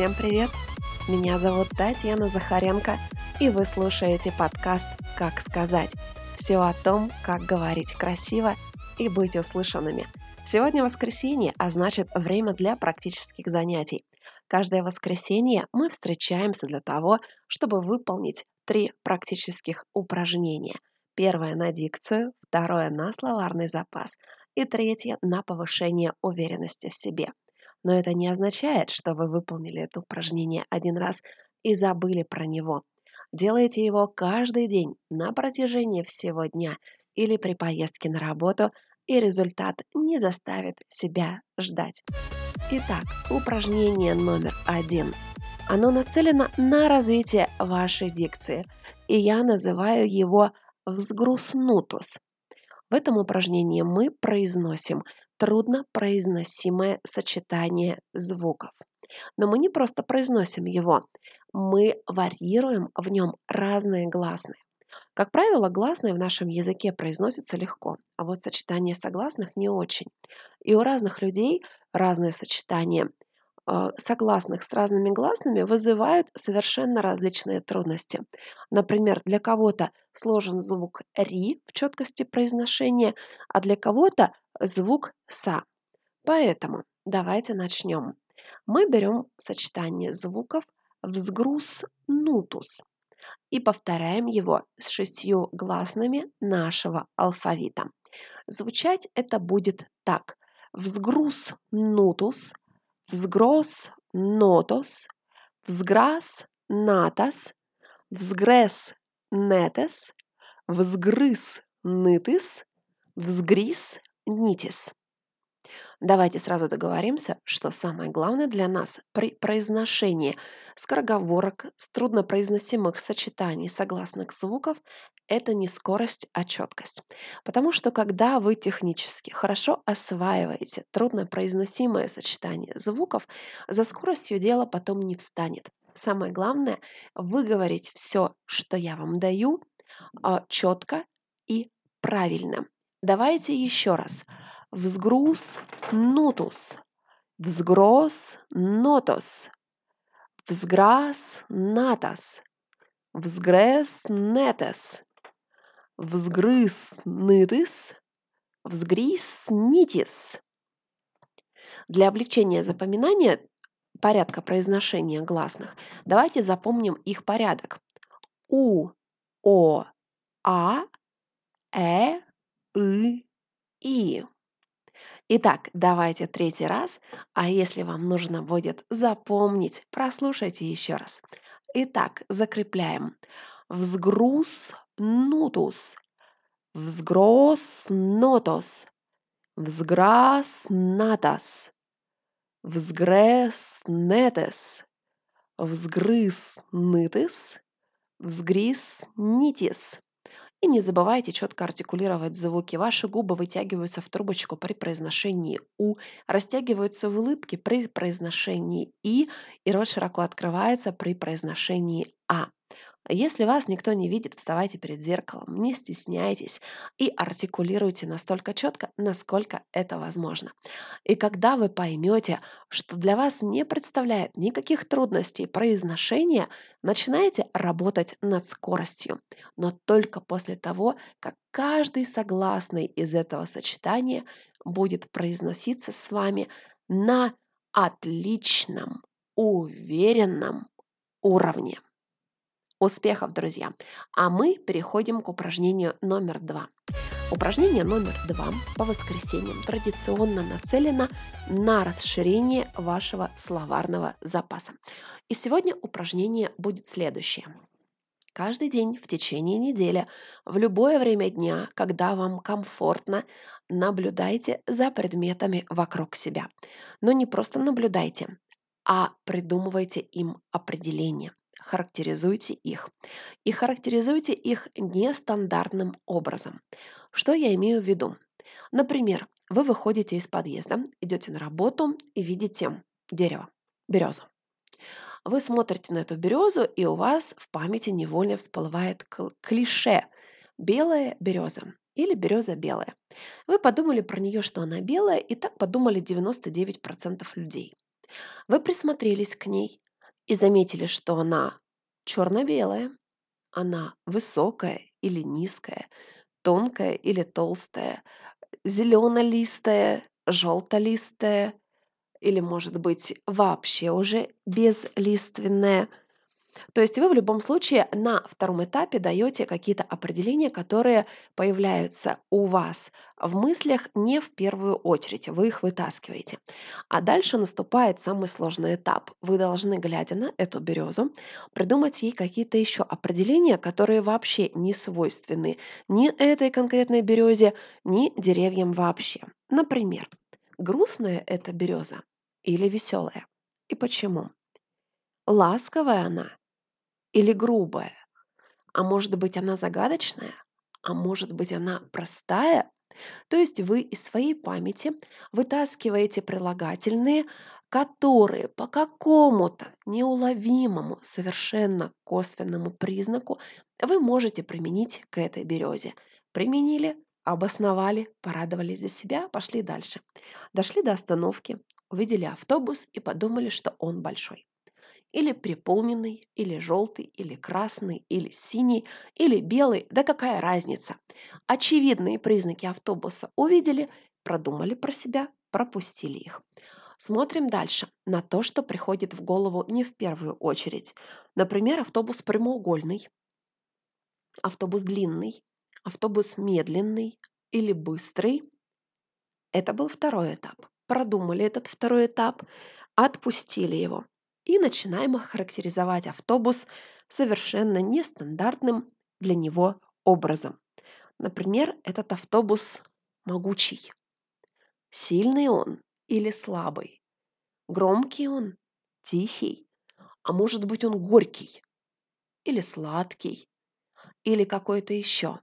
Всем привет! Меня зовут Татьяна Захаренко, и вы слушаете подкаст «Как сказать». Все о том, как говорить красиво и быть услышанными. Сегодня воскресенье, а значит время для практических занятий. Каждое воскресенье мы встречаемся для того, чтобы выполнить три практических упражнения. Первое на дикцию, второе на словарный запас и третье на повышение уверенности в себе – но это не означает, что вы выполнили это упражнение один раз и забыли про него. Делайте его каждый день на протяжении всего дня или при поездке на работу, и результат не заставит себя ждать. Итак, упражнение номер один. Оно нацелено на развитие вашей дикции, и я называю его «взгруснутус». В этом упражнении мы произносим трудно произносимое сочетание звуков. Но мы не просто произносим его, мы варьируем в нем разные гласные. Как правило, гласные в нашем языке произносятся легко, а вот сочетание согласных не очень. И у разных людей разные сочетания согласных с разными гласными вызывают совершенно различные трудности. Например, для кого-то сложен звук «ри» в четкости произношения, а для кого-то звук «са». Поэтому давайте начнем. Мы берем сочетание звуков «взгруз нутус» и повторяем его с шестью гласными нашего алфавита. Звучать это будет так. Взгруз нутус – взгроз нотос, взграс натас, взгрес нетес, взгрыз нытыс, взгрис нитис. Давайте сразу договоримся, что самое главное для нас при произношении скороговорок с труднопроизносимых сочетаний согласных звуков – это не скорость, а четкость. Потому что когда вы технически хорошо осваиваете труднопроизносимое сочетание звуков, за скоростью дело потом не встанет. Самое главное – выговорить все, что я вам даю, а, четко и правильно. Давайте еще раз – взгруз нутус, взгроз нотос, взграс натас, взгрес нетес, взгрыз нытыс, взгрис нитис. Для облегчения запоминания порядка произношения гласных давайте запомним их порядок. У, О, А, Э, И. Итак, давайте третий раз, а если вам нужно будет запомнить, прослушайте еще раз. Итак, закрепляем. Взгруз нутус, взгроз нотос, взграс натас, взгрес нетес, взгрыз нытыс, взгрис нитис. И не забывайте четко артикулировать звуки. Ваши губы вытягиваются в трубочку при произношении «у», растягиваются в улыбке при произношении «и», и рот широко открывается при произношении «а». Если вас никто не видит, вставайте перед зеркалом, не стесняйтесь и артикулируйте настолько четко, насколько это возможно. И когда вы поймете, что для вас не представляет никаких трудностей произношения, начинайте работать над скоростью. Но только после того, как каждый согласный из этого сочетания будет произноситься с вами на отличном, уверенном уровне. Успехов, друзья! А мы переходим к упражнению номер два. Упражнение номер два по воскресеньям традиционно нацелено на расширение вашего словарного запаса. И сегодня упражнение будет следующее. Каждый день в течение недели, в любое время дня, когда вам комфортно, наблюдайте за предметами вокруг себя. Но не просто наблюдайте, а придумывайте им определение характеризуйте их. И характеризуйте их нестандартным образом. Что я имею в виду? Например, вы выходите из подъезда, идете на работу и видите дерево, березу. Вы смотрите на эту березу, и у вас в памяти невольно всплывает клише «белая береза» или береза белая. Вы подумали про нее, что она белая, и так подумали 99% людей. Вы присмотрелись к ней, и заметили, что она черно-белая, она высокая или низкая, тонкая или толстая, зеленолистая, желтолистая или, может быть, вообще уже безлиственная – то есть вы в любом случае на втором этапе даете какие-то определения, которые появляются у вас в мыслях не в первую очередь, вы их вытаскиваете. А дальше наступает самый сложный этап. Вы должны, глядя на эту березу, придумать ей какие-то еще определения, которые вообще не свойственны ни этой конкретной березе, ни деревьям вообще. Например, грустная эта береза или веселая? И почему? Ласковая она или грубая? А может быть, она загадочная? А может быть, она простая? То есть вы из своей памяти вытаскиваете прилагательные, которые по какому-то неуловимому, совершенно косвенному признаку вы можете применить к этой березе. Применили, обосновали, порадовались за себя, пошли дальше. Дошли до остановки, увидели автобус и подумали, что он большой или приполненный, или желтый, или красный, или синий, или белый, да какая разница. Очевидные признаки автобуса увидели, продумали про себя, пропустили их. Смотрим дальше на то, что приходит в голову не в первую очередь. Например, автобус прямоугольный, автобус длинный, автобус медленный или быстрый. Это был второй этап. Продумали этот второй этап, отпустили его и начинаем характеризовать автобус совершенно нестандартным для него образом. Например, этот автобус могучий. Сильный он или слабый? Громкий он? Тихий? А может быть он горький? Или сладкий? Или какой-то еще?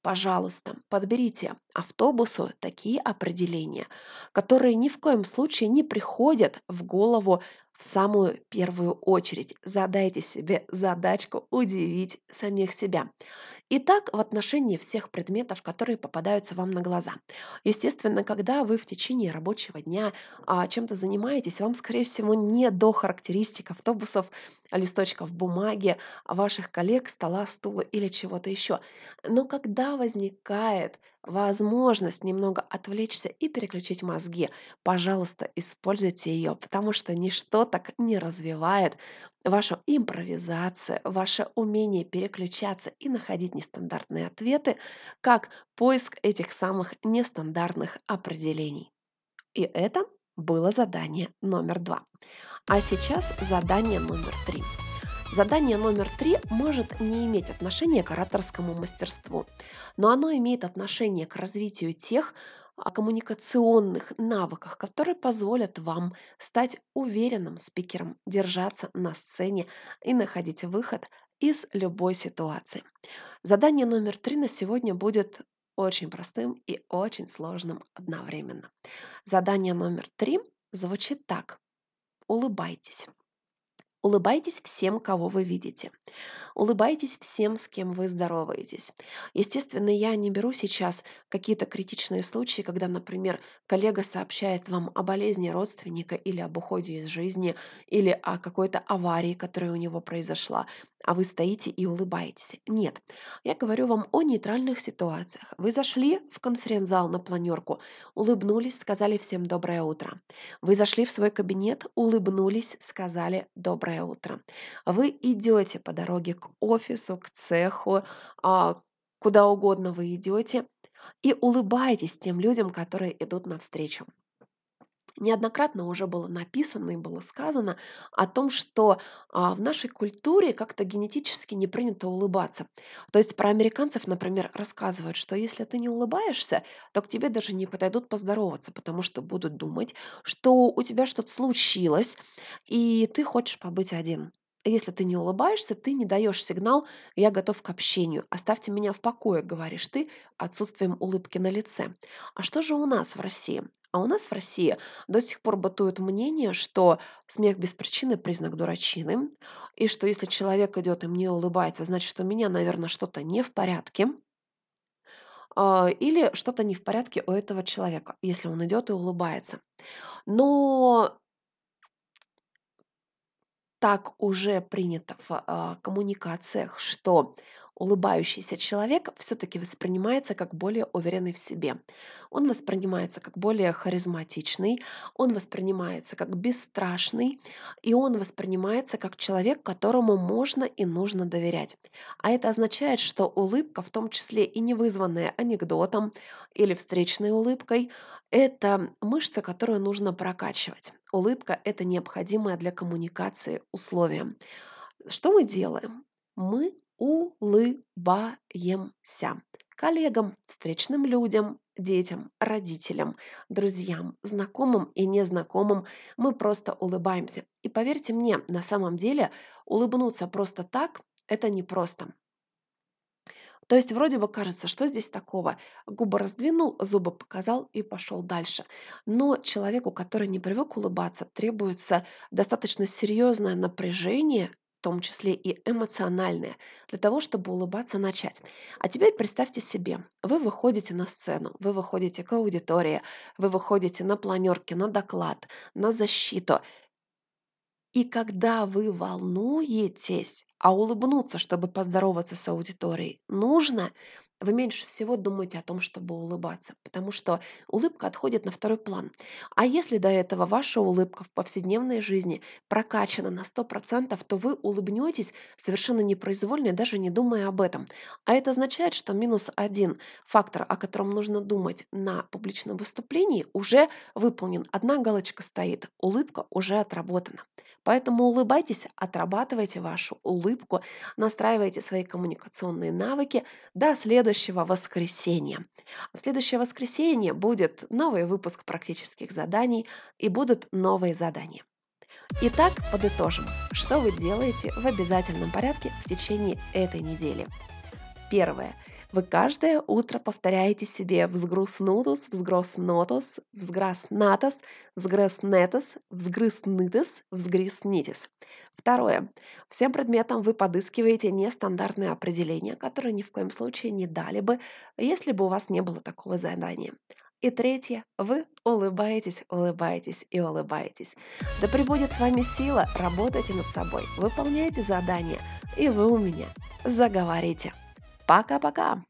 Пожалуйста, подберите автобусу такие определения, которые ни в коем случае не приходят в голову в самую первую очередь задайте себе задачку удивить самих себя. И так в отношении всех предметов, которые попадаются вам на глаза. Естественно, когда вы в течение рабочего дня а, чем-то занимаетесь, вам, скорее всего, не до характеристик автобусов, листочков бумаги, ваших коллег, стола, стула или чего-то еще. Но когда возникает возможность немного отвлечься и переключить мозги, пожалуйста, используйте ее, потому что ничто так не развивает вашу импровизацию, ваше умение переключаться и находить нестандартные ответы, как поиск этих самых нестандартных определений. И это было задание номер два. А сейчас задание номер три. Задание номер три может не иметь отношения к ораторскому мастерству, но оно имеет отношение к развитию тех а, коммуникационных навыках, которые позволят вам стать уверенным спикером, держаться на сцене и находить выход из любой ситуации. Задание номер три на сегодня будет очень простым и очень сложным одновременно. Задание номер три звучит так. Улыбайтесь. Улыбайтесь всем, кого вы видите. Улыбайтесь всем, с кем вы здороваетесь. Естественно, я не беру сейчас какие-то критичные случаи, когда, например, коллега сообщает вам о болезни родственника или об уходе из жизни, или о какой-то аварии, которая у него произошла, а вы стоите и улыбаетесь. Нет, я говорю вам о нейтральных ситуациях. Вы зашли в конференц-зал на планерку, улыбнулись, сказали всем доброе утро. Вы зашли в свой кабинет, улыбнулись, сказали доброе доброе утро. Вы идете по дороге к офису, к цеху, а, куда угодно вы идете, и улыбаетесь тем людям, которые идут навстречу. Неоднократно уже было написано и было сказано о том, что а, в нашей культуре как-то генетически не принято улыбаться. То есть про американцев, например, рассказывают, что если ты не улыбаешься, то к тебе даже не подойдут поздороваться, потому что будут думать, что у тебя что-то случилось, и ты хочешь побыть один. Если ты не улыбаешься, ты не даешь сигнал «я готов к общению». «Оставьте меня в покое», говоришь ты, отсутствием улыбки на лице. А что же у нас в России? А у нас в России до сих пор бытует мнение, что смех без причины – признак дурачины, и что если человек идет и мне улыбается, значит, что у меня, наверное, что-то не в порядке, а, или что-то не в порядке у этого человека, если он идет и улыбается. Но так уже принято в а, коммуникациях, что улыбающийся человек все-таки воспринимается как более уверенный в себе. Он воспринимается как более харизматичный, он воспринимается как бесстрашный, и он воспринимается как человек, которому можно и нужно доверять. А это означает, что улыбка, в том числе и не вызванная анекдотом или встречной улыбкой, это мышца, которую нужно прокачивать. Улыбка — это необходимое для коммуникации условие. Что мы делаем? Мы улыбаемся коллегам, встречным людям, детям, родителям, друзьям, знакомым и незнакомым. Мы просто улыбаемся. И поверьте мне, на самом деле улыбнуться просто так – это непросто. То есть вроде бы кажется, что здесь такого? Губы раздвинул, зубы показал и пошел дальше. Но человеку, который не привык улыбаться, требуется достаточно серьезное напряжение в том числе и эмоциональное, для того, чтобы улыбаться начать. А теперь представьте себе, вы выходите на сцену, вы выходите к аудитории, вы выходите на планерке, на доклад, на защиту. И когда вы волнуетесь, а улыбнуться, чтобы поздороваться с аудиторией, нужно, вы меньше всего думаете о том, чтобы улыбаться, потому что улыбка отходит на второй план. А если до этого ваша улыбка в повседневной жизни прокачана на 100%, то вы улыбнетесь совершенно непроизвольно, даже не думая об этом. А это означает, что минус один фактор, о котором нужно думать на публичном выступлении, уже выполнен. Одна галочка стоит, улыбка уже отработана. Поэтому улыбайтесь, отрабатывайте вашу улыбку, настраивайте свои коммуникационные навыки до следующего воскресенья. В следующее воскресенье будет новый выпуск практических заданий и будут новые задания. Итак, подытожим, что вы делаете в обязательном порядке в течение этой недели. Первое – вы каждое утро повторяете себе «взгруснутус», «взгроснотус», «взграснатос», «взгреснетос», «взгрыснытес», «взгриснитес». Второе. Всем предметам вы подыскиваете нестандартные определения, которые ни в коем случае не дали бы, если бы у вас не было такого задания. И третье. Вы улыбаетесь, улыбаетесь и улыбаетесь. Да пребудет с вами сила, работайте над собой, выполняйте задания, и вы у меня заговорите. Пока-пока!